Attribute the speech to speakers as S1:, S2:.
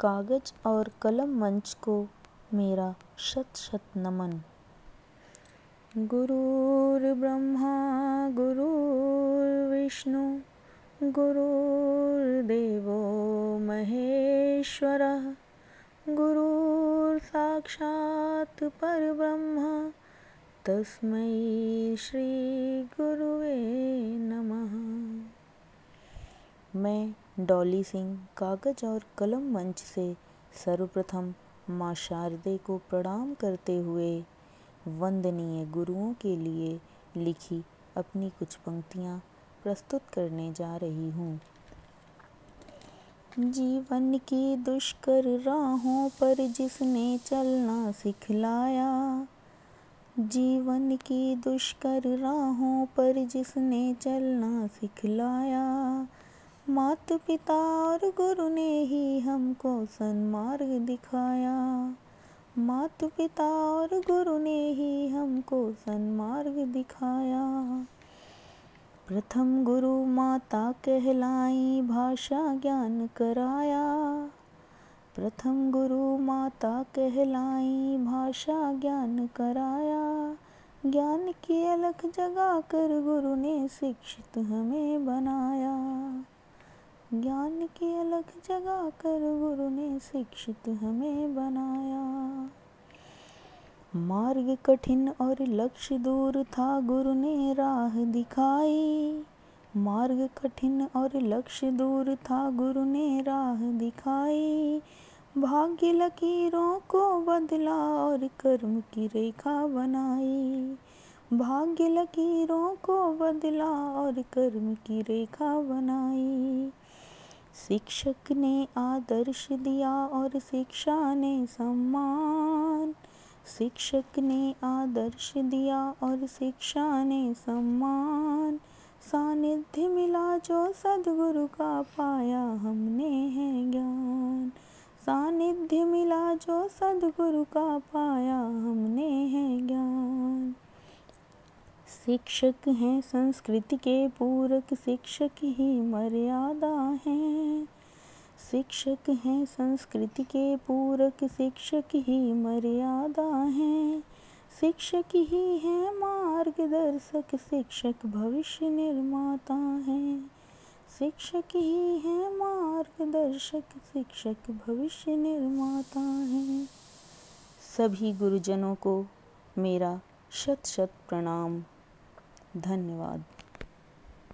S1: कागज़ और कलम मंच को मेरा शत शत नमन गुरुर्ब्रह्मा गुरुर्विष्णु गुरुर्देवो महेश्वरः गुरुर्साक्षात् परब्रह्म, तस्मै श्रीगुरुवे नमः। मैं डॉली सिंह कागज़ और कलम मंच से सर्वप्रथम माँ शारदे को प्रणाम करते हुए वंदनीय गुरुओं के लिए लिखी अपनी कुछ पंक्तियाँ प्रस्तुत करने जा रही हूँ। जीवन की दुष्कर राहों पर जिसने चलना सिखलाया, जीवन की दुष्कर राहों पर जिसने चलना सिखलाया मात पिता और गुरु ने ही हमको सन्मार्ग दिखाया। मात पिता और गुरु ने ही हमको सन्मार्ग दिखाया। प्रथम गुरु माता कहलाई, भाषा ज्ञान कराया। प्रथम गुरु माता कहलाई, भाषा ज्ञान कराया। ज्ञान की अलख जगा कर गुरु ने शिक्षित हमें बनाया। जगा कर गुरु ने शिक्षित हमें बनाया। मार्ग कठिन और लक्ष्य दूर था, गुरु ने राह दिखाई। मार्ग कठिन और लक्ष्य दूर था, गुरु ने राह दिखाई। भाग्य लकीरों को बदला और कर्म की रेखा बनाई। भाग्य लकीरों को बदला और कर्म की रेखा बनाई। शिक्षक ने आदर्श दिया और शिक्षा ने सम्मान। शिक्षक ने आदर्श दिया और शिक्षा ने सम्मान। सानिध्य मिला जो सदगुरु का पाया हमने है ज्ञान। सानिध्य मिला जो सदगुरु का पाया हमने है ज्ञान। शिक्षक हैं संस्कृति के पूरक, शिक्षक ही मर्यादा हैं। शिक्षक हैं, संस्कृति के पूरक शिक्षक ही मर्यादा हैं। शिक्षक ही हैं, मार्गदर्शक शिक्षक भविष्य निर्माता हैं। शिक्षक ही हैं, मार्गदर्शक शिक्षक भविष्य निर्माता हैं। सभी गुरुजनों को मेरा शत शत प्रणाम। धन्यवाद।